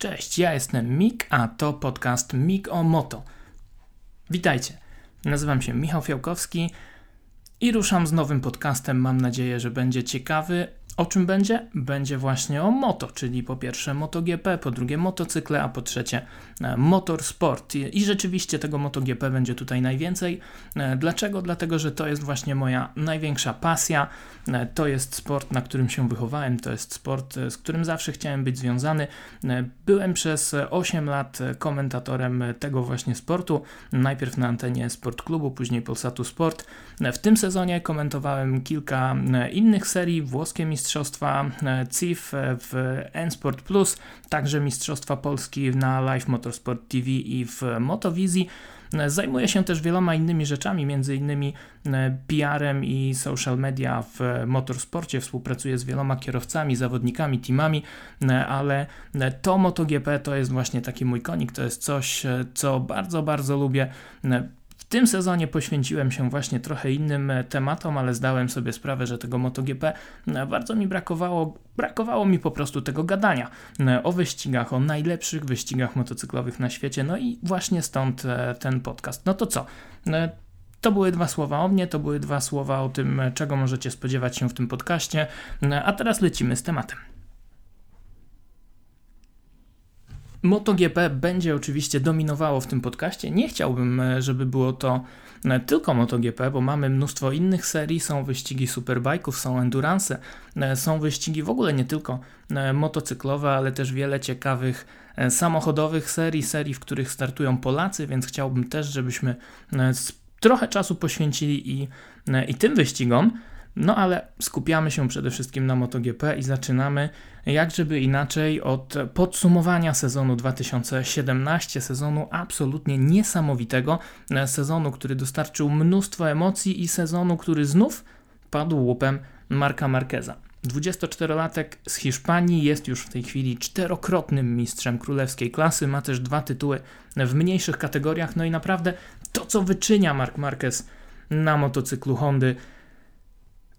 Cześć, ja jestem Mik, a to podcast Mik o Moto. Witajcie, nazywam się Michał Fiałkowski i ruszam z nowym podcastem. Mam nadzieję, że będzie ciekawy, o czym będzie? Będzie właśnie o moto, czyli po pierwsze MotoGP, po drugie motocykle, a po trzecie e, motorsport. I rzeczywiście tego MotoGP będzie tutaj najwięcej. E, dlaczego? Dlatego, że to jest właśnie moja największa pasja. E, to jest sport, na którym się wychowałem, to jest sport, z którym zawsze chciałem być związany. Byłem przez 8 lat komentatorem tego właśnie sportu. Najpierw na antenie Sport Klubu, później Polsatu Sport. W tym sezonie komentowałem kilka innych serii, włoskie mistrzostwa Mistrzostwa e, CIF e, w N-Sport Plus, także Mistrzostwa Polski na Live Motorsport TV i w Motowizji. E, zajmuję się też wieloma innymi rzeczami, między innymi PR-em i social media w motorsporcie. Współpracuję z wieloma kierowcami, zawodnikami, teamami, ale to MotoGP to jest właśnie taki mój konik, to jest coś, co bardzo, bardzo lubię tym sezonie poświęciłem się właśnie trochę innym e, tematom, ale zdałem sobie sprawę, że tego MotoGP e, bardzo mi brakowało. Brakowało mi po prostu tego gadania e, o wyścigach, o najlepszych wyścigach motocyklowych na świecie. No i właśnie stąd ten podcast. No to co? To były dwa słowa o mnie, to były dwa słowa o tym, czego możecie spodziewać się w tym podcaście. A teraz lecimy z tematem. MotoGP będzie oczywiście dominowało w tym podcaście. Nie chciałbym, e, żeby było to e, tylko MotoGP, bo mamy mnóstwo innych serii, są wyścigi superbajków, są endurance, e, są wyścigi w ogóle nie tylko motocyklowe, ale też wiele ciekawych samochodowych serii, serii, w których startują Polacy, więc chciałbym też, żebyśmy trochę czasu poświęcili i, i tym wyścigom. No ale skupiamy się przede wszystkim na MotoGP i zaczynamy, jak żeby inaczej, od podsumowania sezonu 2017, sezonu absolutnie niesamowitego, sezonu, który dostarczył mnóstwo emocji i sezonu, który znów padł łupem Marka Marqueza. 24-latek z Hiszpanii jest już w tej chwili czterokrotnym mistrzem królewskiej klasy, ma też dwa tytuły w mniejszych kategoriach, no i naprawdę to, co wyczynia Mark Marquez na motocyklu Hondy,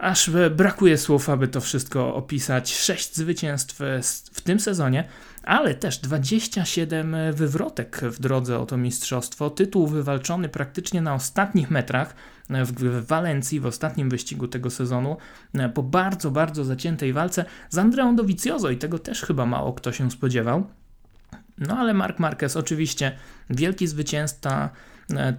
aż brakuje słów, aby to wszystko opisać. 6 zwycięstw w tym sezonie, ale też 27 wywrotek w drodze o to mistrzostwo. Tytuł wywalczony praktycznie na ostatnich metrach w Walencji, w ostatnim wyścigu tego sezonu, po bardzo, bardzo zaciętej walce z Andreą Dovizioso i tego też chyba mało kto się spodziewał. No ale Mark Marquez oczywiście wielki zwycięzca E,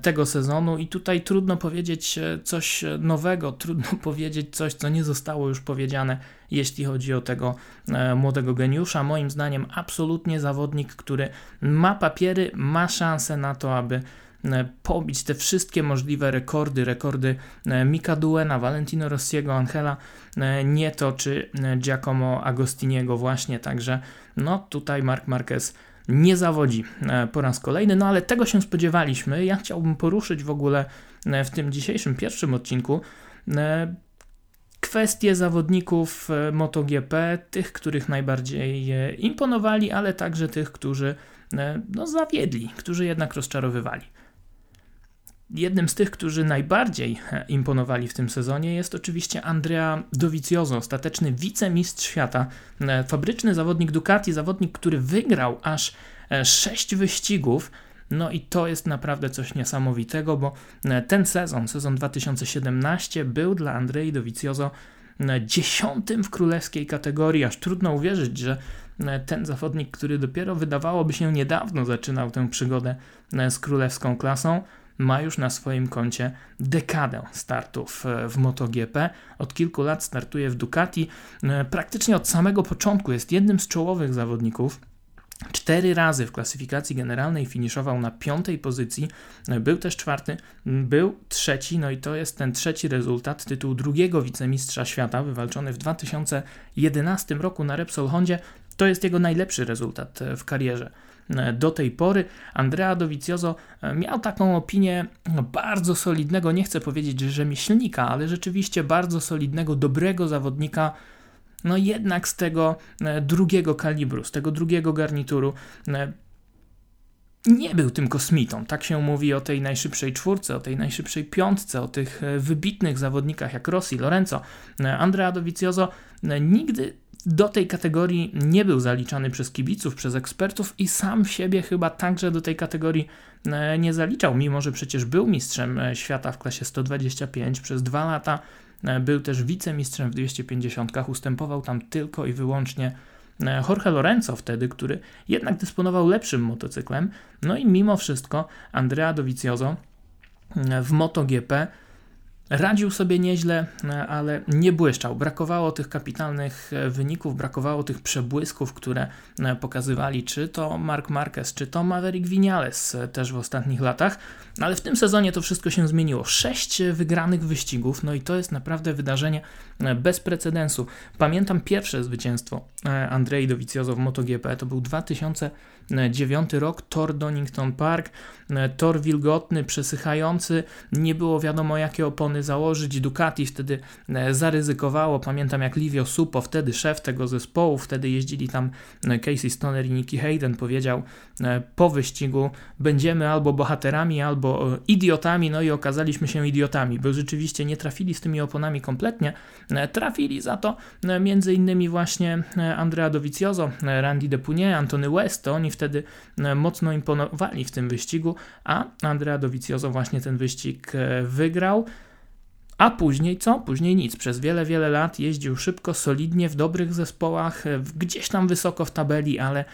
tego sezonu i tutaj trudno powiedzieć e, coś nowego, trudno powiedzieć coś, co nie zostało już powiedziane, jeśli chodzi o tego e, młodego geniusza. Moim zdaniem absolutnie zawodnik, który ma papiery, ma szansę na to, aby pobić te wszystkie możliwe rekordy, rekordy Mika Duena, Valentino Rossiego, Angela Nieto czy Giacomo Agostiniego właśnie, także no tutaj Mark Marquez nie zawodzi e, po raz kolejny, no ale tego się spodziewaliśmy. Ja chciałbym poruszyć w ogóle e, w tym dzisiejszym pierwszym odcinku e, kwestie zawodników MotoGP, tych, których najbardziej imponowali, ale także tych, którzy no, zawiedli, którzy jednak rozczarowywali. Jednym z tych, którzy najbardziej e, imponowali w tym sezonie jest oczywiście Andrea Dovizioso, ostateczny wicemistrz świata, e, fabryczny zawodnik Ducati, zawodnik, który wygrał aż e, sześć wyścigów. No i to jest naprawdę coś niesamowitego, bo ten sezon, sezon 2017 był dla Andrei Dovizioso dziesiątym w królewskiej kategorii. Aż trudno uwierzyć, że ten zawodnik, który dopiero wydawałoby się niedawno zaczynał tę przygodę z królewską klasą, ma już na swoim koncie dekadę startów e, w MotoGP. Od kilku lat startuje w Ducati. E, praktycznie od samego początku jest jednym z czołowych zawodników. Cztery razy w klasyfikacji generalnej finiszował na piątej pozycji, e, był też czwarty, był trzeci, no i to jest ten trzeci rezultat, tytuł drugiego wicemistrza świata, wywalczony w 2011 roku na Repsol Hondzie. To jest jego najlepszy rezultat w karierze. E, do tej pory. Andrea Dovizioso e, miał taką opinię no, bardzo solidnego, nie chcę powiedzieć rzemieślnika, ale rzeczywiście bardzo solidnego, dobrego zawodnika, no jednak z tego e, drugiego kalibru, z tego drugiego garnituru nie był tym kosmitą. Tak się mówi o tej najszybszej czwórce, o tej najszybszej piątce, o tych wybitnych zawodnikach jak Rossi, Lorenzo. Andrea Dovizioso nigdy do tej kategorii nie był zaliczany przez kibiców, przez ekspertów i sam siebie chyba także do tej kategorii e, nie zaliczał, mimo że przecież był mistrzem e, świata w klasie 125 przez dwa lata, e, był też wicemistrzem w 250, ustępował tam tylko i wyłącznie Jorge Lorenzo wtedy, który jednak dysponował lepszym motocyklem, no i mimo wszystko Andrea Dovizioso w MotoGP Radził sobie nieźle, ale nie błyszczał. Brakowało tych kapitalnych wyników, brakowało tych przebłysków, które pokazywali czy to Mark Marquez, czy to Maverick Vinales też w ostatnich latach. Ale w tym sezonie to wszystko się zmieniło. Sześć wygranych wyścigów, no i to jest naprawdę wydarzenie bez precedensu. Pamiętam pierwsze zwycięstwo Andrei Dovizioso w MotoGP, to był 2009 rok, Tor Donington Park, tor wilgotny, przesychający, nie było wiadomo jakie opony założyć. Ducati wtedy e, zaryzykowało. Pamiętam jak Livio Supo, wtedy szef tego zespołu, wtedy jeździli tam e, Casey Stoner i Nicky Hayden, powiedział e, po wyścigu będziemy albo bohaterami, albo idiotami, no i okazaliśmy się idiotami, bo rzeczywiście nie trafili z tymi oponami kompletnie. Trafili za to między innymi właśnie Andrea Dovizioso, Randy Depunier, Antony West, to oni wtedy mocno imponowali w tym wyścigu, a Andrea Dovizioso właśnie ten wyścig wygrał. A później co? Później nic. Przez wiele, wiele lat jeździł szybko, solidnie, w dobrych zespołach, gdzieś tam wysoko w tabeli, ale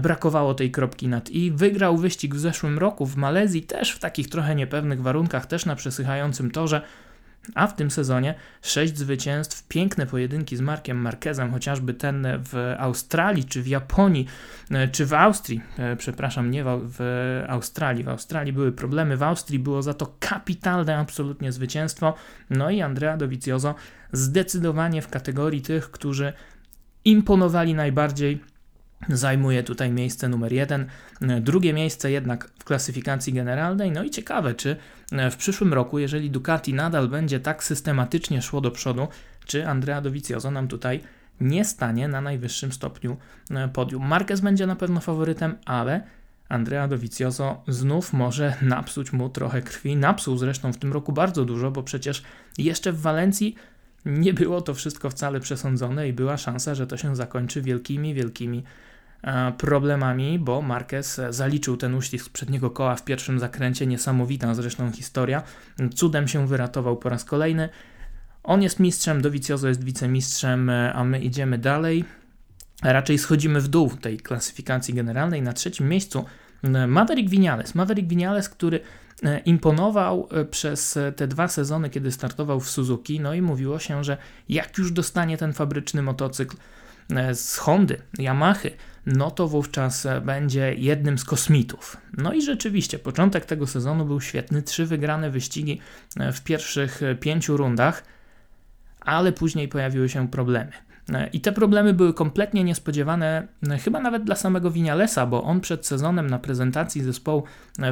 brakowało tej kropki nad i. Wygrał wyścig w zeszłym roku w Malezji, też w takich trochę niepewnych warunkach, też na przesychającym torze. A w tym sezonie sześć zwycięstw, piękne pojedynki z Markiem Marquezem, chociażby ten w Australii, czy w Japonii, e, czy w Austrii, e, przepraszam, nie w, Australii. W Australii były problemy, w Austrii było za to kapitalne absolutnie zwycięstwo. No i Andrea Dovizioso zdecydowanie w kategorii tych, którzy imponowali najbardziej zajmuje tutaj miejsce numer jeden. Drugie miejsce jednak w klasyfikacji generalnej. No i ciekawe, czy w przyszłym roku, jeżeli Ducati nadal będzie tak systematycznie szło do przodu, czy Andrea Dovizioso nam tutaj nie stanie na najwyższym stopniu e, podium. Marquez będzie na pewno faworytem, ale Andrea Dovizioso znów może napsuć mu trochę krwi. Napsuł zresztą w tym roku bardzo dużo, bo przecież jeszcze w Walencji nie było to wszystko wcale przesądzone i była szansa, że to się zakończy wielkimi, wielkimi E, problemami, bo Marquez zaliczył ten uścisk przedniego koła w pierwszym zakręcie, niesamowita zresztą historia. Cudem się wyratował po raz kolejny. On jest mistrzem, Dovizioso jest wicemistrzem, e, a my idziemy dalej. Raczej schodzimy w dół tej klasyfikacji generalnej. Na trzecim miejscu e, Maverick Vinales. Maverick Vinales, który imponował przez te dwa sezony, kiedy startował w Suzuki, no i mówiło się, że jak już dostanie ten fabryczny motocykl z Hondy, Yamahy, no to wówczas będzie jednym z kosmitów. No i rzeczywiście, początek tego sezonu był świetny. Trzy wygrane wyścigi w pierwszych pięciu rundach, ale później pojawiły się problemy. I te problemy były kompletnie niespodziewane, chyba nawet dla samego Winialesa, bo on przed sezonem na prezentacji zespołu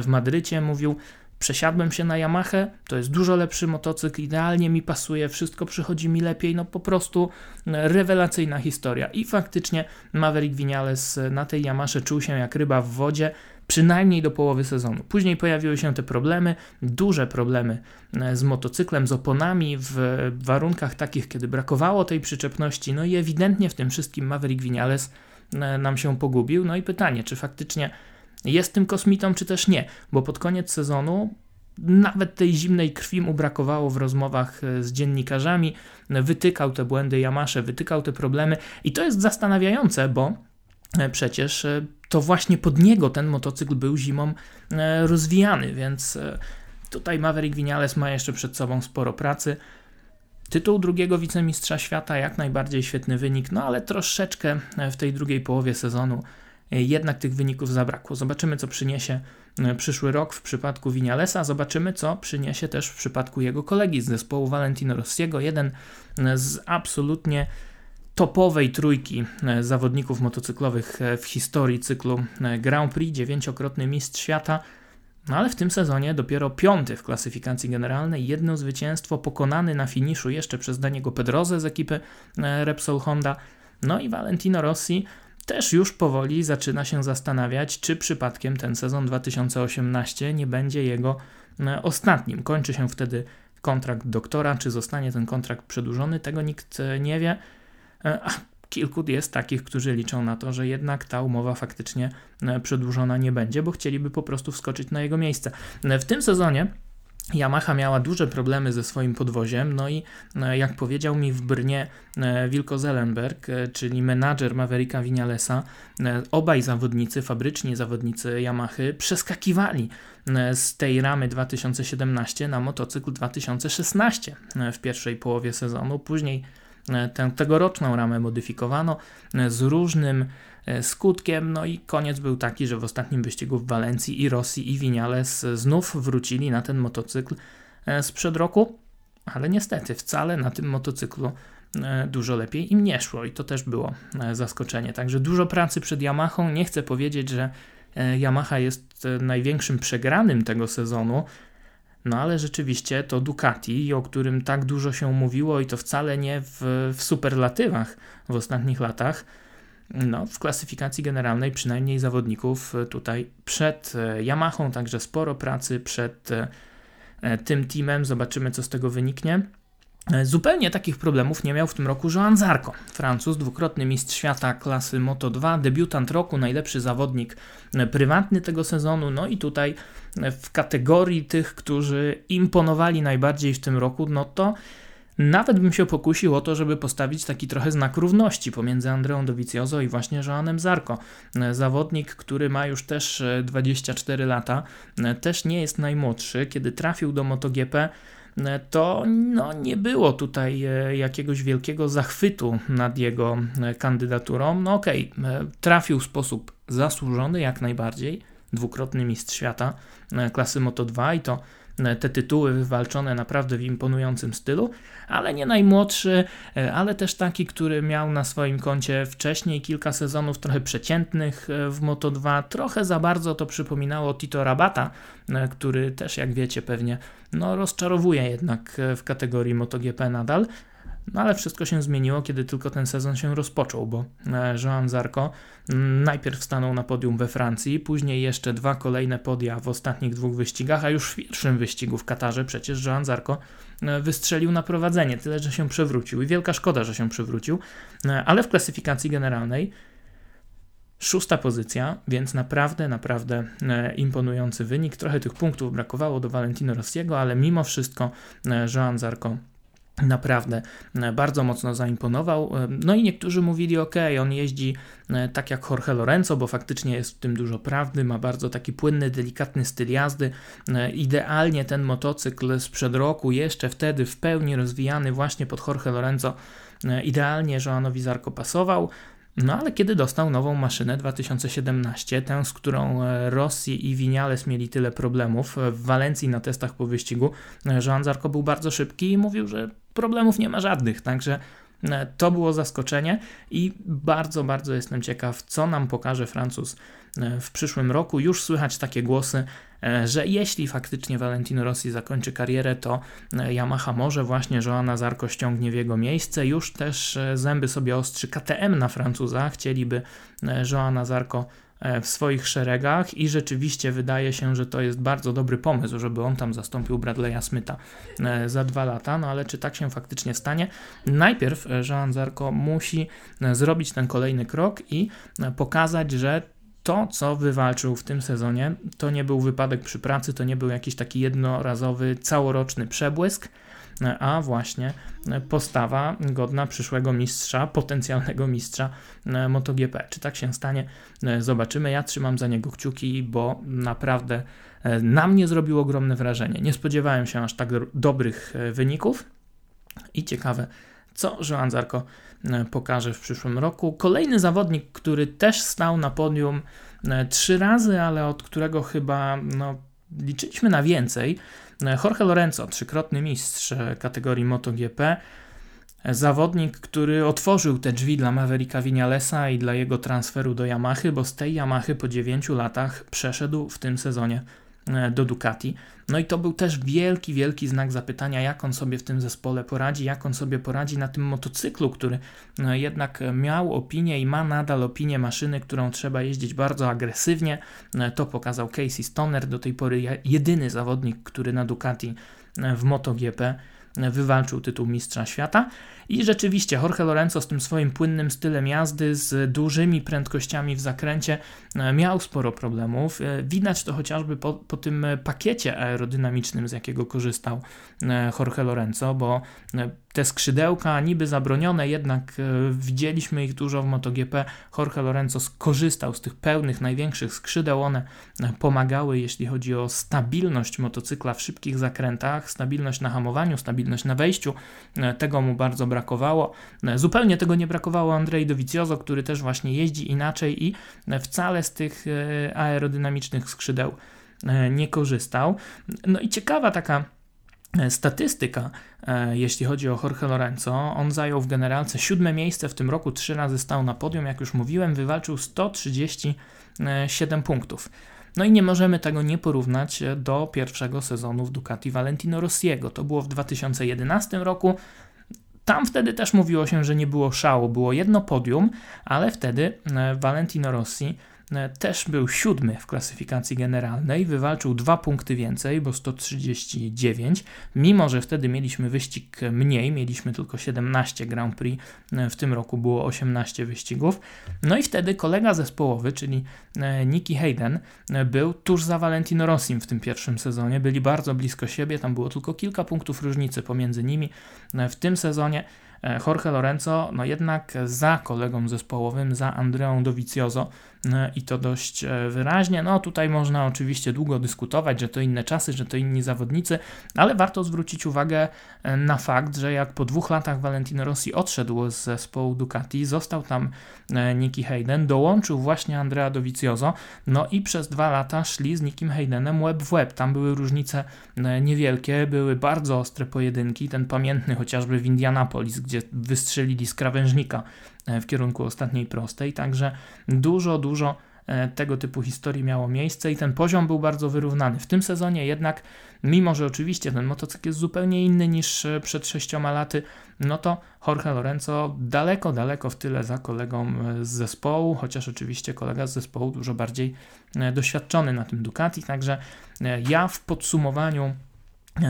w Madrycie mówił: Przesiadłem się na Yamaha, to jest dużo lepszy motocykl, idealnie mi pasuje, wszystko przychodzi mi lepiej, no po prostu e, rewelacyjna historia. I faktycznie Maverick Vinales e, na tej Yamasze czuł się jak ryba w wodzie, przynajmniej do połowy sezonu. Później pojawiły się te problemy, duże problemy e, z motocyklem, z oponami w warunkach takich, kiedy brakowało tej przyczepności, no i ewidentnie w tym wszystkim Maverick Vinales nam się pogubił. No i pytanie, czy faktycznie jest tym kosmitą, czy też nie, bo pod koniec sezonu nawet tej zimnej krwi mu brakowało w rozmowach e, z dziennikarzami, wytykał te błędy Yamasze, wytykał te problemy. I to jest zastanawiające, bo e, przecież e, to właśnie pod niego ten motocykl był zimą rozwijany, więc tutaj Maverick Vinales ma jeszcze przed sobą sporo pracy. Tytuł drugiego wicemistrza świata, jak najbardziej świetny wynik, no ale troszeczkę w tej drugiej połowie sezonu jednak tych wyników zabrakło. Zobaczymy, co przyniesie e, przyszły rok w przypadku Winialesa, zobaczymy, co przyniesie też w przypadku jego kolegi z zespołu Valentino Rossiego, jeden e, z absolutnie topowej trójki e, zawodników motocyklowych w historii cyklu Grand Prix, dziewięciokrotny mistrz świata, no ale w tym sezonie dopiero piąty w klasyfikacji generalnej, jedno zwycięstwo pokonany na finiszu jeszcze przez Daniego Pedroze z ekipy Repsol Honda, no i Valentino Rossi też już powoli zaczyna się zastanawiać, czy przypadkiem ten sezon 2018 nie będzie jego e, ostatnim. Kończy się wtedy kontrakt doktora, czy zostanie ten kontrakt przedłużony, tego nikt e, nie wie. E, kilku jest takich, którzy liczą na to, że jednak ta umowa faktycznie przedłużona nie będzie, bo chcieliby po prostu wskoczyć na jego miejsce. W tym sezonie Yamaha miała duże problemy ze swoim podwoziem, no i e, jak powiedział mi w Brnie e, Wilko Zellenberg, e, czyli menadżer Mavericka Vinalesa, obaj zawodnicy, fabryczni zawodnicy Yamahy przeskakiwali z tej ramy 2017 na motocykl 2016 w pierwszej połowie sezonu. Później tę tegoroczną ramę modyfikowano z różnym skutkiem. No i koniec był taki, że w ostatnim wyścigu w Walencji i Rosji i Vinales znów wrócili na ten motocykl e, sprzed roku, ale niestety wcale na tym motocyklu e, dużo lepiej im nie szło i to też było zaskoczenie. Także dużo pracy przed Yamahą. Nie chcę powiedzieć, że Yamaha jest największym przegranym tego sezonu, no ale rzeczywiście to Ducati, o którym tak dużo się mówiło i to wcale nie w, w superlatywach w ostatnich latach, no, w klasyfikacji generalnej przynajmniej zawodników e, tutaj przed e, Yamahą, także sporo pracy przed e, tym teamem. Zobaczymy, co z tego wyniknie. Zupełnie takich problemów nie miał w tym roku Joan Zarco, Francuz, dwukrotny mistrz świata klasy Moto2, debiutant roku, najlepszy zawodnik prywatny tego sezonu. No i tutaj w kategorii tych, którzy imponowali najbardziej w tym roku, no to nawet bym się pokusił o to, żeby postawić taki trochę znak równości pomiędzy Andreą Dovizioso i właśnie Joanem Zarko. Zawodnik, który ma już też 24 e, lata, e, też nie jest najmłodszy. Kiedy trafił do MotoGP, e, to no, nie było tutaj jakiegoś wielkiego zachwytu nad jego kandydaturą. No okej, okay, trafił w sposób zasłużony jak najbardziej, dwukrotny mistrz świata klasy Moto2 i to te tytuły wywalczone naprawdę w imponującym stylu, ale nie najmłodszy, e, ale też taki, który miał na swoim koncie wcześniej kilka sezonów trochę przeciętnych e, w Moto2. Trochę za bardzo to przypominało Tito Rabata, e, który też, jak wiecie, pewnie no, rozczarowuje jednak w kategorii MotoGP nadal. No ale wszystko się zmieniło, kiedy tylko ten sezon się rozpoczął, bo e, Joan Zarco mm, najpierw stanął na podium we Francji, później jeszcze dwa kolejne podia w ostatnich dwóch wyścigach, a już w pierwszym wyścigu w Katarze przecież Joan Zarco e, wystrzelił na prowadzenie, tyle że się przewrócił i wielka szkoda, że się przewrócił, e, ale w klasyfikacji generalnej Szósta pozycja, więc naprawdę, naprawdę imponujący wynik. Trochę tych punktów brakowało do Valentino Rossiego, ale mimo wszystko Joan Zarco naprawdę e, bardzo mocno zaimponował. E, no i niektórzy mówili, ok, on jeździ e, tak jak Jorge Lorenzo, bo faktycznie jest w tym dużo prawdy, ma bardzo taki płynny, delikatny styl jazdy. Idealnie ten motocykl sprzed roku, jeszcze wtedy w pełni rozwijany właśnie pod Jorge Lorenzo, idealnie Joanowi Zarko pasował. No ale kiedy dostał nową maszynę 2017, tę, z którą e, Rossi i Vinales mieli tyle problemów e, w Walencji na testach po wyścigu, e, Joan Zarco był bardzo szybki i mówił, że problemów nie ma żadnych, także to było zaskoczenie i bardzo, bardzo jestem ciekaw, co nam pokaże Francuz w przyszłym roku. Już słychać takie głosy, E, że jeśli faktycznie Valentino Rossi zakończy karierę, to e, Yamaha może właśnie Joana Zarko ściągnie w jego miejsce. Już też e, zęby sobie ostrzy KTM na Francuza. Chcieliby Joana Zarko w swoich szeregach i rzeczywiście wydaje się, że to jest bardzo dobry pomysł, żeby on tam zastąpił Bradley'a Smitha za dwa lata, no ale czy tak się faktycznie stanie? Najpierw Joan Zarko musi zrobić ten kolejny krok i pokazać, że to, co wywalczył w tym sezonie, to nie był wypadek przy pracy, to nie był jakiś taki jednorazowy, całoroczny przebłysk, a właśnie postawa godna przyszłego mistrza, potencjalnego mistrza MotoGP. Czy tak się stanie? Zobaczymy. Ja trzymam za niego kciuki, bo naprawdę na mnie zrobił ogromne wrażenie. Nie spodziewałem się aż tak dobrych wyników i ciekawe, co Joan Zarko e, pokaże w przyszłym roku. Kolejny zawodnik, który też stał na podium e, trzy razy, ale od którego chyba no, liczyliśmy na więcej. E, Jorge Lorenzo, trzykrotny mistrz kategorii MotoGP. Zawodnik, który otworzył te drzwi dla Mavericka Vinalesa i dla jego transferu do Yamahy, bo z tej Yamahy po 9 latach przeszedł w tym sezonie E, do Ducati. No i to był też wielki, wielki znak zapytania, jak on sobie w tym zespole poradzi, jak on sobie poradzi na tym motocyklu, który e, jednak miał opinię i ma nadal opinię maszyny, którą trzeba jeździć bardzo agresywnie. E, to pokazał Casey Stoner, do tej pory jedyny zawodnik, który na Ducati w MotoGP wywalczył tytuł mistrza świata. I rzeczywiście Jorge Lorenzo z tym swoim płynnym stylem jazdy, z dużymi prędkościami w zakręcie e, miał sporo problemów. E, widać to chociażby po, po tym pakiecie aerodynamicznym, z jakiego korzystał e, Jorge Lorenzo, bo te skrzydełka niby zabronione, jednak widzieliśmy ich dużo w MotoGP. Jorge Lorenzo skorzystał z tych pełnych, największych skrzydeł. One pomagały, jeśli chodzi o stabilność motocykla w szybkich zakrętach, stabilność na hamowaniu, stabilność na wejściu. Tego mu bardzo brakowało brakowało. E, zupełnie tego nie brakowało Andrei Dovizioso, który też właśnie jeździ inaczej i e, wcale z tych e, aerodynamicznych skrzydeł nie korzystał. No i ciekawa taka statystyka, jeśli chodzi o Jorge Lorenzo. On zajął w generalce siódme miejsce w tym roku, trzy razy stał na podium, jak już mówiłem, wywalczył 137 punktów. No i nie możemy tego nie porównać do pierwszego sezonu w Ducati Valentino Rossiego. To było w 2011 roku. Tam wtedy też mówiło się, że nie było szału, było jedno podium, ale wtedy e, Valentino Rossi też był siódmy w klasyfikacji generalnej, wywalczył dwa punkty więcej, bo 139, mimo że wtedy mieliśmy wyścig mniej, mieliśmy tylko 17 Grand Prix, e, w tym roku było 18 wyścigów. No i wtedy kolega zespołowy, czyli e, Nicky Hayden, był tuż za Valentino Rossim w tym pierwszym sezonie, byli bardzo blisko siebie, tam było tylko kilka punktów różnicy pomiędzy nimi. W tym sezonie Jorge Lorenzo, no jednak za kolegą zespołowym, za Andreą Dovizioso, E, i to dość e, wyraźnie. No tutaj można oczywiście długo dyskutować, że to inne czasy, że to inni zawodnicy, ale warto zwrócić uwagę e, na fakt, że jak po dwóch latach Valentino Rossi odszedł z zespołu Ducati, został tam Nicky Hayden, dołączył właśnie Andrea Dovizioso, no i przez dwa lata szli z Nickim Haydenem web w web. Tam były różnice niewielkie, były bardzo ostre pojedynki, ten pamiętny chociażby w Indianapolis, gdzie wystrzelili z krawężnika w kierunku ostatniej prostej, także dużo, dużo e, tego typu historii miało miejsce i ten poziom był bardzo wyrównany. W tym sezonie jednak, mimo że oczywiście ten motocykl jest zupełnie inny niż e, przed sześcioma laty, no to Jorge Lorenzo daleko, daleko w tyle za kolegą e, z zespołu, chociaż oczywiście kolega z zespołu dużo bardziej doświadczony na tym Ducati, także ja w podsumowaniu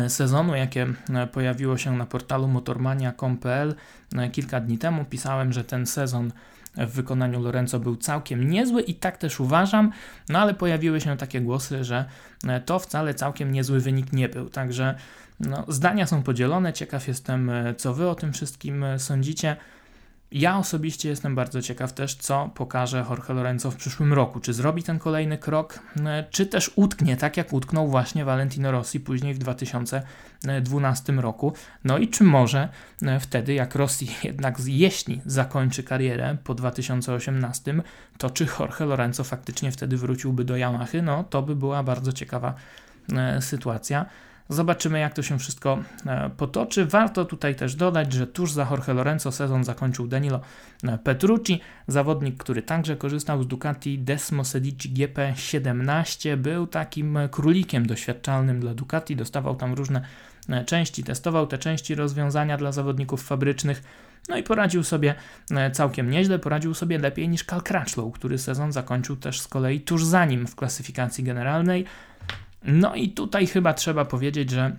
sezonu, jakie pojawiło się na portalu motormania.com.pl kilka dni temu, pisałem, że ten sezon w wykonaniu Lorenzo był całkiem niezły i tak też uważam, no ale pojawiły się takie głosy, że e, to wcale całkiem niezły wynik nie był. Także no, zdania są podzielone. Ciekaw jestem, e, co wy o tym wszystkim e, sądzicie. Ja osobiście jestem bardzo ciekaw też, co pokaże Jorge Lorenzo w przyszłym roku. Czy zrobi ten kolejny krok, czy też utknie, tak jak utknął właśnie Valentino Rossi później w 2012 roku. No i czy może wtedy, jak Rossi jednak, jeśli zakończy karierę po 2018, to czy Jorge Lorenzo faktycznie wtedy wróciłby do Yamahy? No to by była bardzo ciekawa sytuacja. Zobaczymy, jak to się wszystko e, potoczy. Warto tutaj też dodać, że tuż za Jorge Lorenzo sezon zakończył Danilo e, Petrucci, zawodnik, który także korzystał z Ducati Desmo Sedici GP17. Był takim królikiem doświadczalnym dla Ducati, dostawał tam różne e, części, testował te części rozwiązania dla zawodników fabrycznych. No i poradził sobie całkiem nieźle, poradził sobie lepiej niż Cal Crutchlow, który sezon zakończył też z kolei tuż za nim w klasyfikacji generalnej. No i tutaj chyba trzeba powiedzieć, że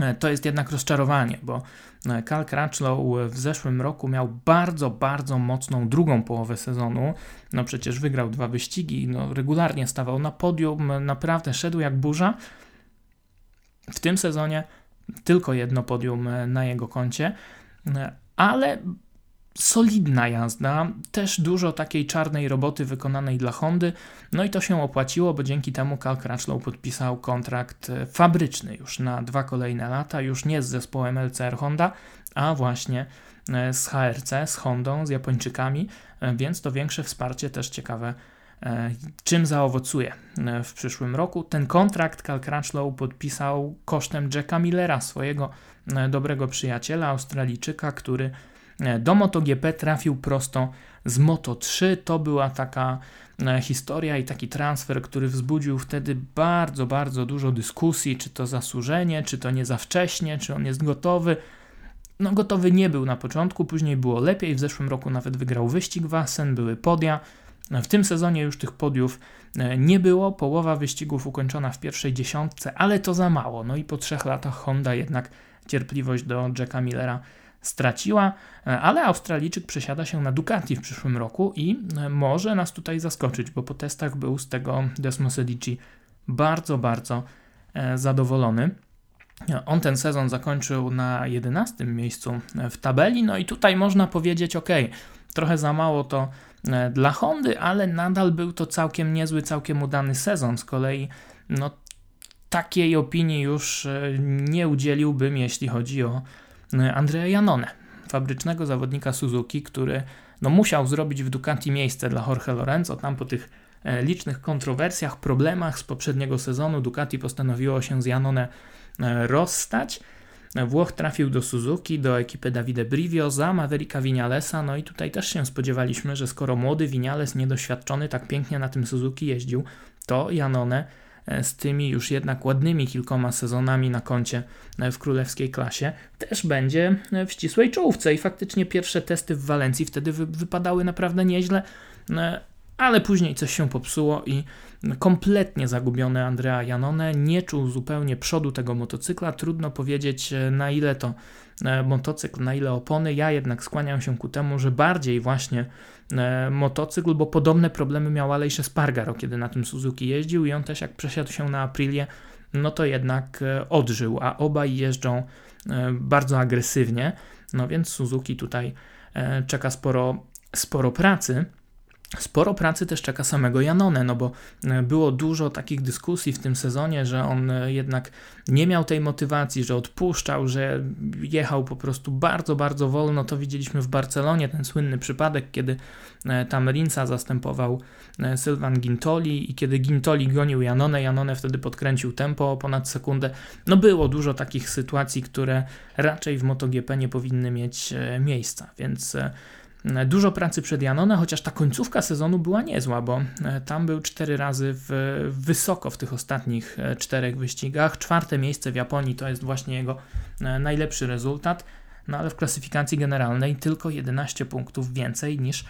e, to jest jednak rozczarowanie, bo e, Crutchlow w zeszłym roku miał bardzo, bardzo mocną drugą połowę sezonu. No przecież wygrał dwa wyścigi, no regularnie stawał na podium, naprawdę szedł jak burza. W tym sezonie tylko jedno podium e, na jego koncie, ale solidna jazda, też dużo takiej czarnej roboty wykonanej dla Hondy, no i to się opłaciło, bo dzięki temu Cal Crutchlow podpisał kontrakt e, fabryczny już na dwa kolejne lata, już nie z zespołem LCR Honda, a właśnie e, z HRC, z Hondą, z Japończykami, e, więc to większe wsparcie też ciekawe czym zaowocuje w przyszłym roku. Ten kontrakt Cal Crutchlow podpisał kosztem Jacka Millera, swojego dobrego przyjaciela, Australijczyka, który do MotoGP trafił prosto z Moto3. To była taka e, historia i taki transfer, który wzbudził wtedy bardzo, bardzo dużo dyskusji, czy to zasłużenie, czy to nie za wcześnie, czy on jest gotowy. No gotowy nie był na początku, później było lepiej, w zeszłym roku nawet wygrał wyścig Wassen, były podia. W tym sezonie już tych podiów e, nie było, połowa wyścigów ukończona w pierwszej dziesiątce, ale to za mało. No i po trzech latach Honda jednak cierpliwość do Jacka Millera straciła, ale Australijczyk przesiada się na Ducati w przyszłym roku i może nas tutaj zaskoczyć, bo po testach był z tego Desmos Edici bardzo, bardzo zadowolony. On ten sezon zakończył na 11 miejscu w tabeli, no i tutaj można powiedzieć, ok, trochę za mało to e, dla Hondy, ale nadal był to całkiem niezły, całkiem udany sezon. Z kolei no, takiej opinii już e, nie udzieliłbym, jeśli chodzi o e, Andrea Janone, fabrycznego zawodnika Suzuki, który no, musiał zrobić w Ducati miejsce dla Jorge Lorenzo. Tam po tych licznych kontrowersjach, problemach z poprzedniego sezonu Ducati postanowiło się z Janone rozstać. Włoch trafił do Suzuki, do ekipy Davide Brivio za Mavericka Vinalesa, no i tutaj też się spodziewaliśmy, że skoro młody Vinales, niedoświadczony, tak pięknie na tym Suzuki jeździł, to Janone e, z tymi już jednak ładnymi kilkoma sezonami na koncie e, w królewskiej klasie też będzie e, w ścisłej czołówce i faktycznie pierwsze testy w Walencji wtedy wy wypadały naprawdę nieźle, ale później coś się popsuło i kompletnie zagubiony Andrea Janone nie czuł zupełnie przodu tego motocykla. Trudno powiedzieć, e, na ile to e, motocykl, na ile opony. Ja jednak skłaniam się ku temu, że bardziej właśnie e, motocykl, bo podobne problemy miał Alejsze Spargaro, kiedy na tym Suzuki jeździł i on też jak przesiadł się na Aprilię, no to jednak odżył, a obaj jeżdżą bardzo agresywnie, no więc Suzuki tutaj czeka sporo, sporo pracy. Sporo pracy też czeka samego Janone, no bo e, było dużo takich dyskusji w tym sezonie, że on e, jednak nie miał tej motywacji, że odpuszczał, że jechał po prostu bardzo, bardzo wolno. To widzieliśmy w Barcelonie, ten słynny przypadek, kiedy e, tam Rinsa zastępował Sylvan Gintoli i kiedy Gintoli gonił Janone, Janone wtedy podkręcił tempo o ponad sekundę. No było dużo takich sytuacji, które raczej w MotoGP nie powinny mieć miejsca, więc Dużo pracy przed Janone, chociaż ta końcówka sezonu była niezła, bo e, tam był cztery razy w, wysoko w tych ostatnich e, czterech wyścigach. Czwarte miejsce w Japonii to jest właśnie jego e, najlepszy rezultat, no ale w klasyfikacji generalnej tylko 11 punktów więcej niż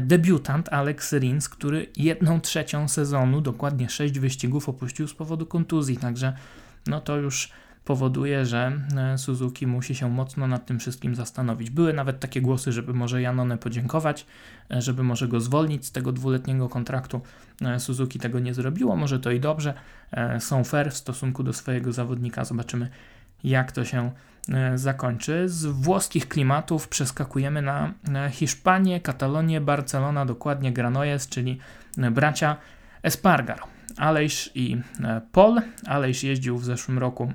debiutant Alex Rins, który jedną trzecią sezonu, dokładnie 6 wyścigów opuścił z powodu kontuzji, także no to już powoduje, że e, Suzuki musi się mocno nad tym wszystkim zastanowić. Były nawet takie głosy, żeby może Janone podziękować, e, żeby może go zwolnić z tego dwuletniego kontraktu. E, Suzuki tego nie zrobiło, może to i dobrze. Są fair w stosunku do swojego zawodnika. Zobaczymy, jak to się zakończy. Z włoskich klimatów przeskakujemy na Hiszpanię, Katalonię, Barcelona, dokładnie Granollers, czyli bracia Espargaro. Alejsz i Paul. Alejsz jeździł w zeszłym roku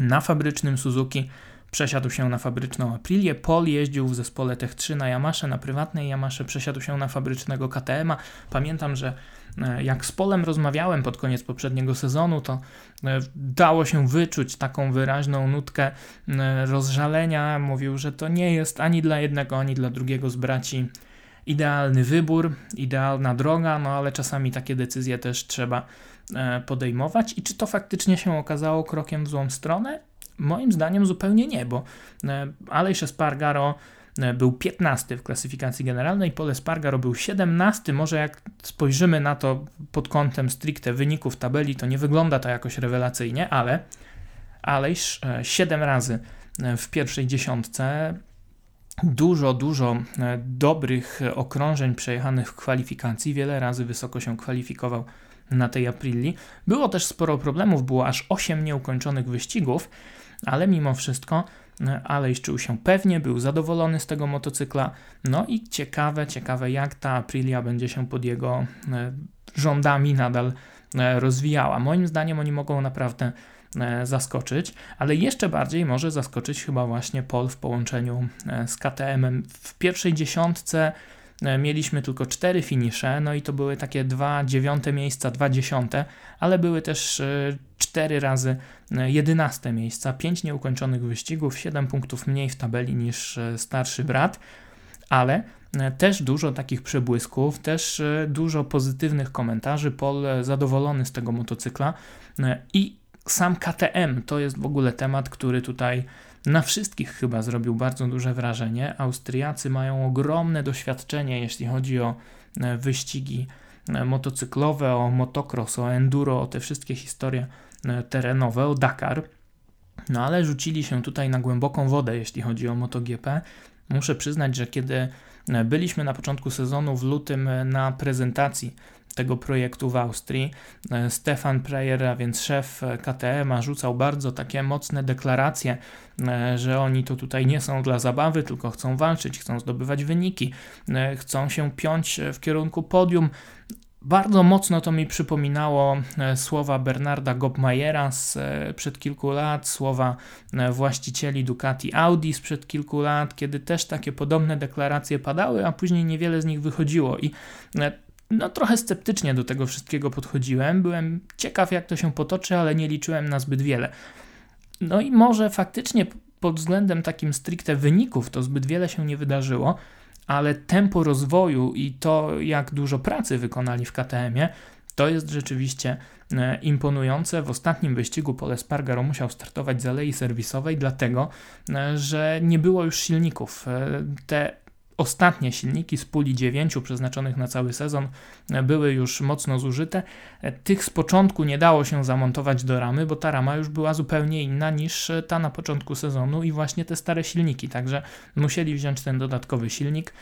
na fabrycznym Suzuki przesiadł się na fabryczną Aprilię. Paul jeździł w zespole Tech 3 na Yamasze, na prywatnej Yamasze, przesiadł się na fabrycznego KTM-a. Pamiętam, że e, jak z Polem rozmawiałem pod koniec poprzedniego sezonu, to e, dało się wyczuć taką wyraźną nutkę e, rozżalenia. Mówił, że to nie jest ani dla jednego, ani dla drugiego z braci idealny wybór, idealna droga, no ale czasami takie decyzje też trzeba podejmować i czy to faktycznie się okazało krokiem w złą stronę? Moim zdaniem zupełnie nie, bo e, Alejsz Espargaro e, był 15 w klasyfikacji generalnej, Pole Spargaro był 17. Może jak spojrzymy na to pod kątem stricte wyników tabeli, to nie wygląda to jakoś rewelacyjnie, ale Alejsz 7 razy w pierwszej dziesiątce, dużo, dużo dobrych okrążeń przejechanych w kwalifikacji, wiele razy wysoko się kwalifikował na tej Aprilli. Było też sporo problemów, było aż 8 nieukończonych wyścigów, ale mimo wszystko e, Alejś czuł się pewnie, był zadowolony z tego motocykla. No i ciekawe, ciekawe jak ta Aprilia będzie się pod jego e, rządami nadal e, rozwijała. Moim zdaniem oni mogą naprawdę zaskoczyć, ale jeszcze bardziej może zaskoczyć chyba właśnie Pol w połączeniu z KTM-em. W pierwszej dziesiątce mieliśmy tylko cztery finisze, no i to były takie dwa dziewiąte miejsca, dwa dziesiąte, ale były też e, cztery razy e, jedenaste miejsca, pięć nieukończonych wyścigów, siedem punktów mniej w tabeli niż starszy brat, ale też dużo takich przebłysków, też dużo pozytywnych komentarzy. Paul zadowolony z tego motocykla i sam KTM to jest w ogóle temat, który tutaj na wszystkich chyba zrobił bardzo duże wrażenie. Austriacy mają ogromne doświadczenie, jeśli chodzi o e, wyścigi e, motocyklowe, o motocross, o enduro, o te wszystkie historie e, terenowe, o Dakar. No ale rzucili się tutaj na głęboką wodę, jeśli chodzi o MotoGP. Muszę przyznać, że kiedy byliśmy na początku sezonu w lutym na prezentacji tego projektu w Austrii. E, Stefan Preyer, a więc szef KTM, rzucał bardzo takie mocne deklaracje, e, że oni to tutaj nie są dla zabawy, tylko chcą walczyć, chcą zdobywać wyniki, e, chcą się piąć w kierunku podium. Bardzo mocno to mi przypominało słowa Bernarda Gobmajera sprzed kilku lat, słowa właścicieli Ducati Audi sprzed kilku lat, kiedy też takie podobne deklaracje padały, a później niewiele z nich wychodziło. I no trochę sceptycznie do tego wszystkiego podchodziłem. Byłem ciekaw, jak to się potoczy, ale nie liczyłem na zbyt wiele. No i może faktycznie pod względem takim stricte wyników to zbyt wiele się nie wydarzyło, ale tempo rozwoju i to, jak dużo pracy wykonali w KTM-ie, to jest rzeczywiście e, imponujące. W ostatnim wyścigu Pole Spargaro musiał startować z alei serwisowej, dlatego e, że nie było już silników. E, te Ostatnie silniki z puli 9 przeznaczonych na cały sezon były już mocno zużyte. Tych z początku nie dało się zamontować do ramy, bo ta rama już była zupełnie inna niż ta na początku sezonu i właśnie te stare silniki, także musieli wziąć ten dodatkowy silnik.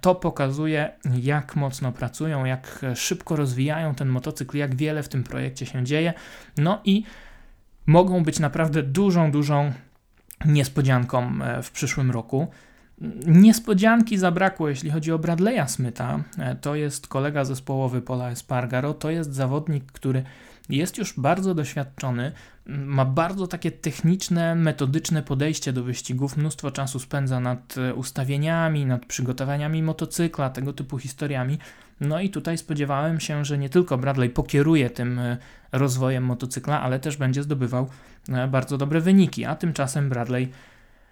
To pokazuje, jak mocno pracują, jak szybko rozwijają ten motocykl, jak wiele w tym projekcie się dzieje. No i mogą być naprawdę dużą, dużą niespodzianką w przyszłym roku. Niespodzianki zabrakło, jeśli chodzi o Bradley'a Smitha. E, to jest kolega zespołowy Pola Espargaro. To jest zawodnik, który jest już bardzo doświadczony, ma bardzo takie techniczne, metodyczne podejście do wyścigów, mnóstwo czasu spędza nad e, ustawieniami, nad przygotowaniami motocykla, tego typu historiami. No i tutaj spodziewałem się, że nie tylko Bradley pokieruje tym e, rozwojem motocykla, ale też będzie zdobywał bardzo dobre wyniki, a tymczasem Bradley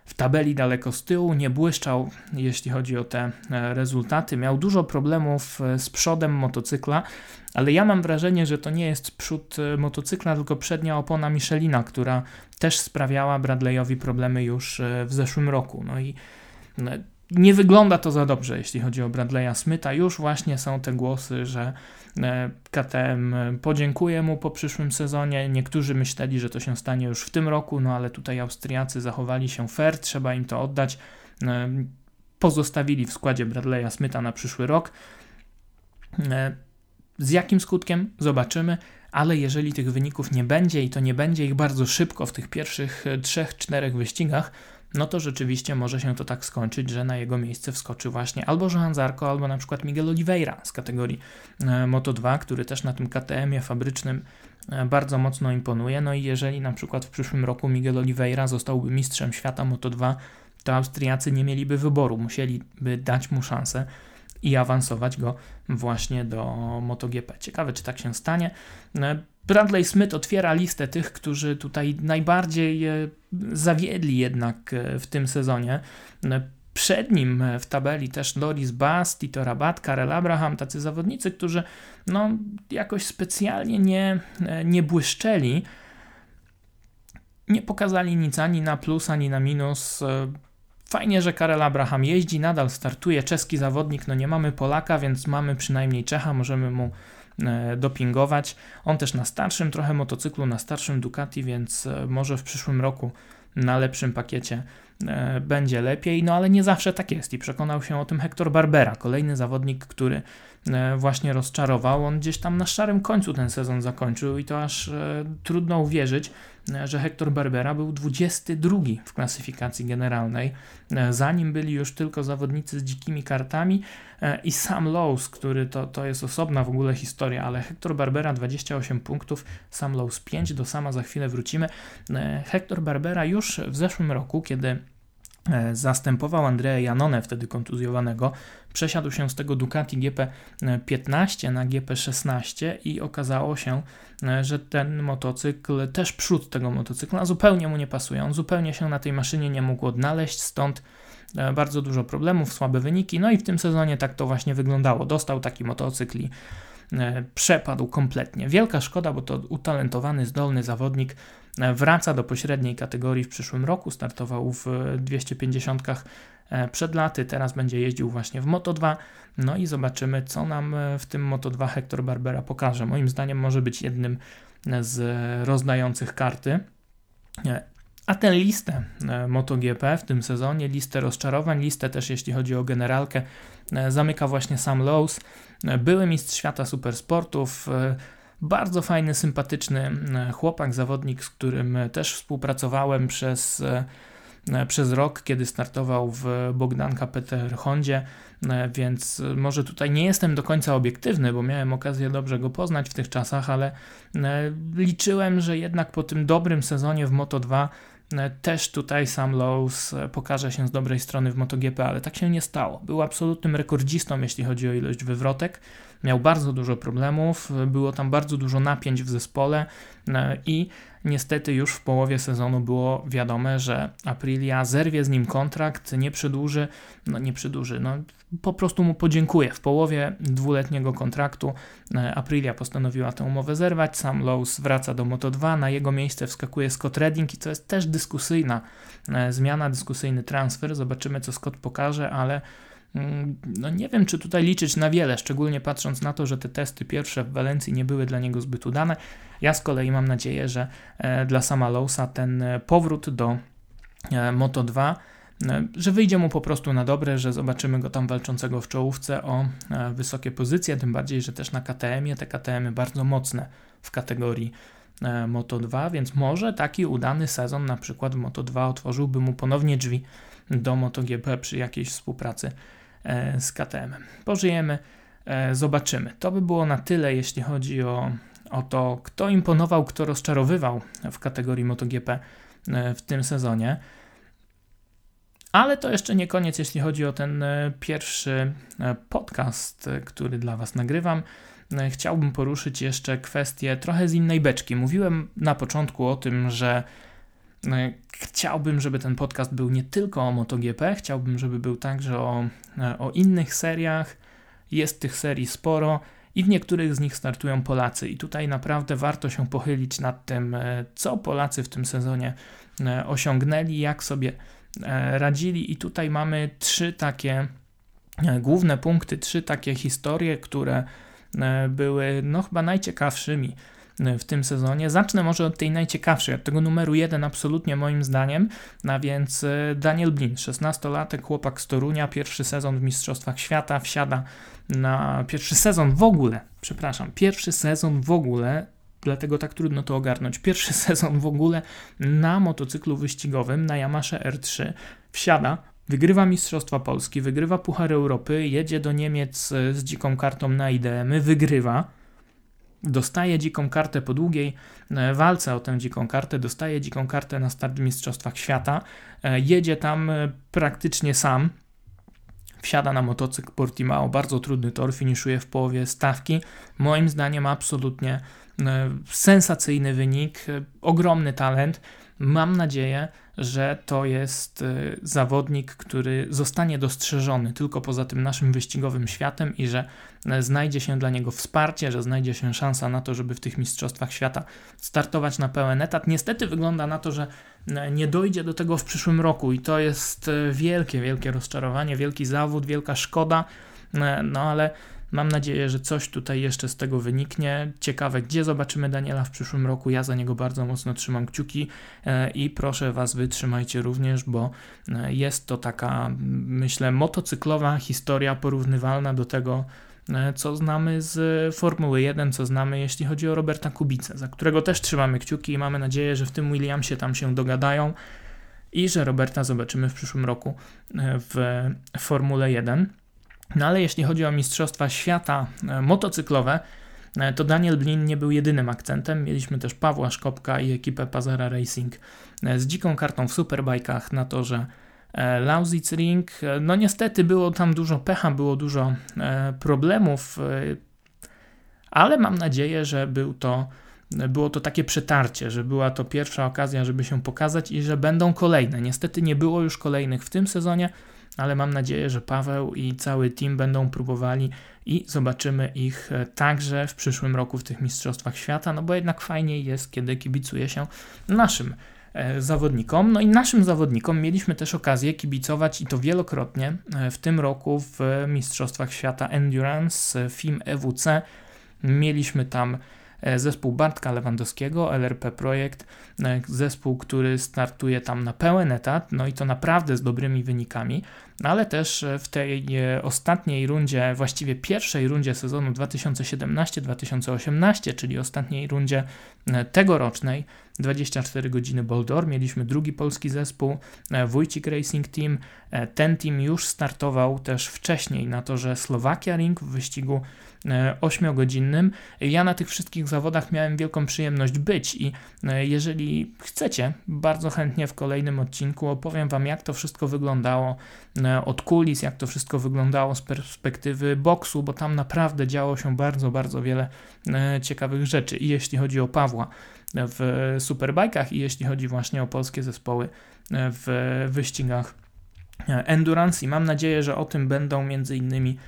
w tabeli daleko z tyłu, nie błyszczał, jeśli chodzi o te e, rezultaty. Miał dużo problemów e, z przodem motocykla, ale ja mam wrażenie, że to nie jest przód e, motocykla, tylko przednia opona Michelina, która też sprawiała Bradleyowi problemy już w zeszłym roku. No i nie wygląda to za dobrze, jeśli chodzi o Bradley'a Smitha. Już właśnie są te głosy, że KTM podziękuje mu po przyszłym sezonie. Niektórzy myśleli, że to się stanie już w tym roku, no ale tutaj Austriacy zachowali się fair, trzeba im to oddać. E, pozostawili w składzie Bradley'a Smitha na przyszły rok. E, z jakim skutkiem? Zobaczymy, ale jeżeli tych wyników nie będzie i to nie będzie ich bardzo szybko w tych pierwszych 3-4 wyścigach, no to rzeczywiście może się to tak skończyć, że na jego miejsce wskoczy właśnie albo Johan Zarco, albo na przykład Miguel Oliveira z kategorii e, Moto2, który też na tym KTM-ie fabrycznym e, bardzo mocno imponuje. No i jeżeli na przykład w przyszłym roku Miguel Oliveira zostałby mistrzem świata Moto2, to Austriacy nie mieliby wyboru, musieliby dać mu szansę i awansować go właśnie do MotoGP. Ciekawe, czy tak się stanie. Bradley Smith otwiera listę tych, którzy tutaj najbardziej e, zawiedli jednak e, w tym sezonie. E, przed nim w tabeli też Loris Bass, Tito Rabat, Karel Abraham, tacy zawodnicy, którzy no, jakoś specjalnie nie, nie błyszczeli. Nie pokazali nic ani na plus, ani na minus. Fajnie, że Karel Abraham jeździ, nadal startuje. Czeski zawodnik, no nie mamy Polaka, więc mamy przynajmniej Czecha, możemy mu dopingować. On też na starszym trochę motocyklu, na starszym Ducati, więc e, może w przyszłym roku na lepszym pakiecie e, będzie lepiej, no ale nie zawsze tak jest i przekonał się o tym Hector Barbera, kolejny zawodnik, który właśnie rozczarował. On gdzieś tam na szarym końcu ten sezon zakończył i to aż trudno uwierzyć, że Hector Barbera był 22 w klasyfikacji generalnej. Zanim byli już tylko zawodnicy z dzikimi kartami, E, i Sam Lowe's, który to, to jest osobna w ogóle historia, ale Hector Barbera 28 punktów, Sam Lowe's 5, do sama za chwilę wrócimy. E, Hector Barbera już w zeszłym roku, kiedy e, zastępował Andrea Janone, wtedy kontuzjowanego, przesiadł się z tego Ducati GP15 na GP16 i okazało się, że ten motocykl, też przód tego motocykla zupełnie mu nie pasuje. On zupełnie się na tej maszynie nie mógł odnaleźć, stąd E, bardzo dużo problemów, słabe wyniki. No i w tym sezonie tak to właśnie wyglądało. Dostał taki motocykl i e, przepadł kompletnie. Wielka szkoda, bo to utalentowany, zdolny zawodnik e, wraca do pośredniej kategorii w przyszłym roku. Startował w 250 przed laty, teraz będzie jeździł właśnie w Moto2. No i zobaczymy, co nam w tym Moto2 Hector Barbera pokaże. Moim zdaniem może być jednym z rozdających karty. A tę listę MotoGP w tym sezonie, listę rozczarowań, listę też jeśli chodzi o generalkę, zamyka właśnie Sam Lowe's, były mistrz świata supersportów, bardzo fajny, sympatyczny chłopak, zawodnik, z którym też współpracowałem przez E, przez rok, kiedy startował w Bogdanka Peter Hondzie, e, więc może tutaj nie jestem do końca obiektywny, bo miałem okazję dobrze go poznać w tych czasach, ale e, liczyłem, że jednak po tym dobrym sezonie w Moto 2 też tutaj Sam Lowe's pokaże się z dobrej strony w MotoGP, ale tak się nie stało. Był absolutnym rekordzistą, jeśli chodzi o ilość wywrotek. Miał bardzo dużo problemów, było tam bardzo dużo napięć w zespole i Niestety już w połowie sezonu było wiadome, że Aprilia zerwie z nim kontrakt, nie przedłuży, no nie przedłuży, no po prostu mu podziękuję. W połowie dwuletniego kontraktu e, Aprilia postanowiła tę umowę zerwać, sam Lowe's wraca do Moto2, na jego miejsce wskakuje Scott Redding i to jest też dyskusyjna e, zmiana, dyskusyjny transfer, zobaczymy co Scott pokaże, ale no nie wiem, czy tutaj liczyć na wiele, szczególnie patrząc na to, że te testy pierwsze w Walencji nie były dla niego zbyt udane. Ja z kolei mam nadzieję, że e, dla sama Lowsa ten e, powrót do e, Moto 2 że wyjdzie mu po prostu na dobre, że zobaczymy go tam walczącego w czołówce o wysokie pozycje, tym bardziej, że też na KTM-ie te KTM-y bardzo mocne w kategorii Moto 2, więc może taki udany sezon na przykład w Moto 2 otworzyłby mu ponownie drzwi do MotoGP przy jakiejś współpracy z KTM. Pożyjemy, e, zobaczymy. To by było na tyle, jeśli chodzi o, o to, kto imponował, kto rozczarowywał w kategorii MotoGP e, w tym sezonie. Ale to jeszcze nie koniec, jeśli chodzi o ten pierwszy podcast, który dla Was nagrywam. Chciałbym poruszyć jeszcze kwestię trochę z innej beczki. Mówiłem na początku o tym, że chciałbym, żeby ten podcast był nie tylko o MotoGP, chciałbym, żeby był także o, e, o innych seriach. Jest tych serii sporo i w niektórych z nich startują Polacy. I tutaj naprawdę warto się pochylić nad tym, e, co Polacy w tym sezonie e, osiągnęli, jak sobie radzili. I tutaj mamy trzy takie główne punkty, trzy takie historie, które były no chyba najciekawszymi w tym sezonie. Zacznę może od tej najciekawszej, od tego numeru jeden absolutnie moim zdaniem, a więc e, Daniel Blin, 16-latek, chłopak z Torunia, pierwszy sezon w Mistrzostwach Świata, wsiada na pierwszy sezon w ogóle, przepraszam, pierwszy sezon w ogóle dlatego tak trudno to ogarnąć. Pierwszy sezon w ogóle na motocyklu wyścigowym na Yamaha R3 wsiada, wygrywa Mistrzostwa Polski, wygrywa Puchar Europy, jedzie do Niemiec e, z dziką kartą na IDM, wygrywa dostaje dziką kartę po długiej e, walce o tę dziką kartę, dostaje dziką kartę na start Mistrzostwach Świata, e, jedzie tam e, praktycznie sam, wsiada na motocykl Portimao, bardzo trudny tor, finiszuje w połowie stawki. Moim zdaniem absolutnie sensacyjny wynik, ogromny talent. Mam nadzieję, że to jest y, zawodnik, który zostanie dostrzeżony tylko poza tym naszym wyścigowym światem i że y, znajdzie się dla niego wsparcie, że znajdzie się szansa na to, żeby w tych Mistrzostwach Świata startować na pełen etat. Niestety wygląda na to, że y, nie dojdzie do tego w przyszłym roku i to jest wielkie, wielkie rozczarowanie, wielki zawód, wielka szkoda, no ale Mam nadzieję, że coś tutaj jeszcze z tego wyniknie. Ciekawe, gdzie zobaczymy Daniela w przyszłym roku. Ja za niego bardzo mocno trzymam kciuki e, i proszę Was, wytrzymajcie również, bo e, jest to taka, myślę, motocyklowa historia porównywalna do tego, e, co znamy z Formuły 1, co znamy jeśli chodzi o Roberta Kubicę, za którego też trzymamy kciuki i mamy nadzieję, że w tym Williamsie tam się dogadają i że Roberta zobaczymy w przyszłym roku w Formule 1. No ale jeśli chodzi o Mistrzostwa Świata e, motocyklowe, e, to Daniel Blin nie był jedynym akcentem. Mieliśmy też Pawła Szkopka i ekipę Pazara Racing e, z dziką kartą w superbajkach na torze Lausitz Ring. No niestety było tam dużo pecha, było dużo problemów, ale mam nadzieję, że był to, było to takie przetarcie, że była to pierwsza okazja, żeby się pokazać i że będą kolejne. Niestety nie było już kolejnych w tym sezonie, ale mam nadzieję, że Paweł i cały team będą próbowali i zobaczymy ich e, także w przyszłym roku w tych Mistrzostwach Świata, no bo jednak fajniej jest, kiedy kibicuje się naszym e, zawodnikom. No i naszym zawodnikom mieliśmy też okazję kibicować i to wielokrotnie e, w tym roku w Mistrzostwach Świata Endurance FIM EWC. Mieliśmy tam zespół Bartka Lewandowskiego, LRP Projekt, zespół, który startuje tam na pełen etat, no i to naprawdę z dobrymi wynikami, ale też w tej ostatniej rundzie, właściwie pierwszej rundzie sezonu 2017-2018, czyli ostatniej rundzie tegorocznej, 24 godziny Boldor. Mieliśmy drugi polski zespół, e, Wójcik Racing Team. E, ten team już startował też wcześniej na torze Slovakia Ring w wyścigu 8-godzinnym. E, ja na tych wszystkich zawodach miałem wielką przyjemność być i jeżeli chcecie, bardzo chętnie w kolejnym odcinku opowiem Wam, jak to wszystko wyglądało od kulis, jak to wszystko wyglądało z perspektywy boksu, bo tam naprawdę działo się bardzo, bardzo wiele ciekawych rzeczy. I jeśli chodzi o Pawła, w superbajkach i jeśli chodzi właśnie o polskie zespoły w wyścigach endurance i mam nadzieję, że o tym będą między innymi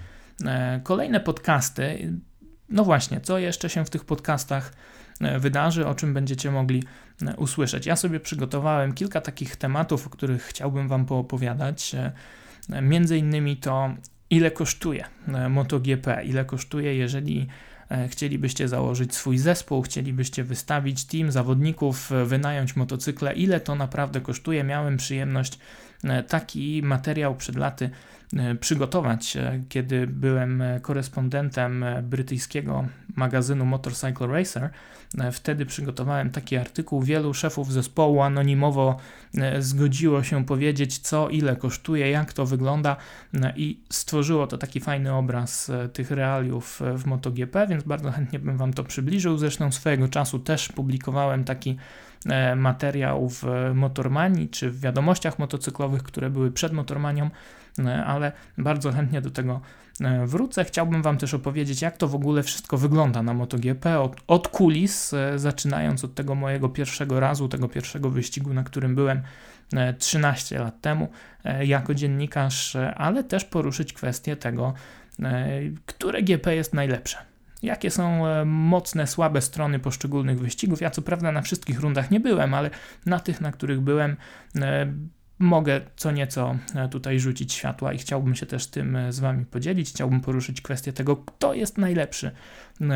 e, kolejne podcasty. No właśnie, co jeszcze się w tych podcastach e, wydarzy, o czym będziecie mogli e, usłyszeć. Ja sobie przygotowałem kilka takich tematów, o których chciałbym Wam poopowiadać. Między innymi to, ile kosztuje MotoGP, ile kosztuje, jeżeli E, chcielibyście założyć swój zespół, chcielibyście wystawić team zawodników, e, wynająć motocykle, ile to naprawdę kosztuje. Miałem przyjemność e, taki materiał przed laty przygotować, kiedy byłem korespondentem brytyjskiego magazynu Motorcycle Racer. Wtedy przygotowałem taki artykuł. Wielu szefów zespołu anonimowo zgodziło się powiedzieć, co ile kosztuje, jak to wygląda, i stworzyło to taki fajny obraz tych realiów w MotoGP, więc bardzo chętnie bym Wam to przybliżył. Zresztą swojego czasu też publikowałem taki e, materiał w Motormanii czy w wiadomościach motocyklowych, które były przed Motormanią, e, ale bardzo chętnie do tego e, wrócę. Chciałbym Wam też opowiedzieć, jak to w ogóle wszystko wygląda na MotoGP od, od kulis, zaczynając od tego mojego pierwszego razu, tego pierwszego wyścigu, na którym byłem 13 lat temu jako dziennikarz, ale też poruszyć kwestię tego, które GP jest najlepsze. Jakie są e, mocne, słabe strony poszczególnych wyścigów? Ja co prawda na wszystkich rundach nie byłem, ale na tych, na których byłem, e, mogę co nieco e, tutaj rzucić światła i chciałbym się też tym z Wami podzielić. Chciałbym poruszyć kwestię tego, kto jest najlepszy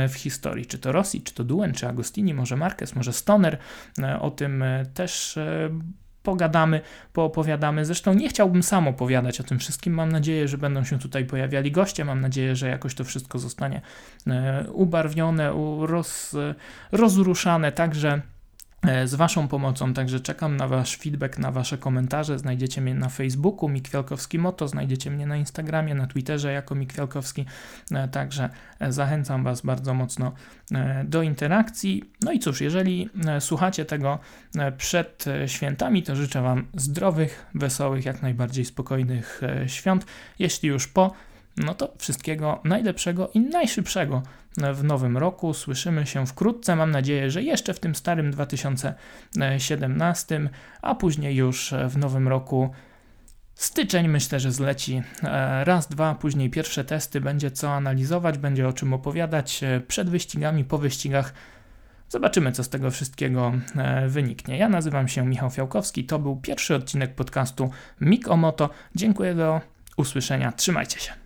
w historii. Czy to Rossi, czy to Duen, czy Agostini, może Marquez, może Stoner. O tym też pogadamy, poopowiadamy. Zresztą nie chciałbym sam opowiadać o tym wszystkim. Mam nadzieję, że będą się tutaj pojawiali goście. Mam nadzieję, że jakoś to wszystko zostanie e, ubarwione, roz, rozruszane, także E, z Waszą pomocą, także czekam na Wasz feedback, na Wasze komentarze. Znajdziecie mnie na Facebooku, Mikwielkowski Moto, znajdziecie mnie na Instagramie, na Twitterze jako Mikwielkowski, e, także e, zachęcam Was bardzo mocno do interakcji. No i cóż, jeżeli słuchacie tego przed świętami, to życzę Wam zdrowych, wesołych, jak najbardziej spokojnych świąt. Jeśli już po, no to wszystkiego najlepszego i najszybszego w nowym roku. Słyszymy się wkrótce. Mam nadzieję, że jeszcze w tym starym 2017, a później już w nowym roku. Styczeń myślę, że zleci e, raz, dwa, później pierwsze testy, będzie co analizować, będzie o czym opowiadać e, przed wyścigami, po wyścigach. Zobaczymy, co z tego wszystkiego e, wyniknie. Ja nazywam się Michał Fiałkowski, to był pierwszy odcinek podcastu Mik o Moto. Dziękuję, do usłyszenia, trzymajcie się.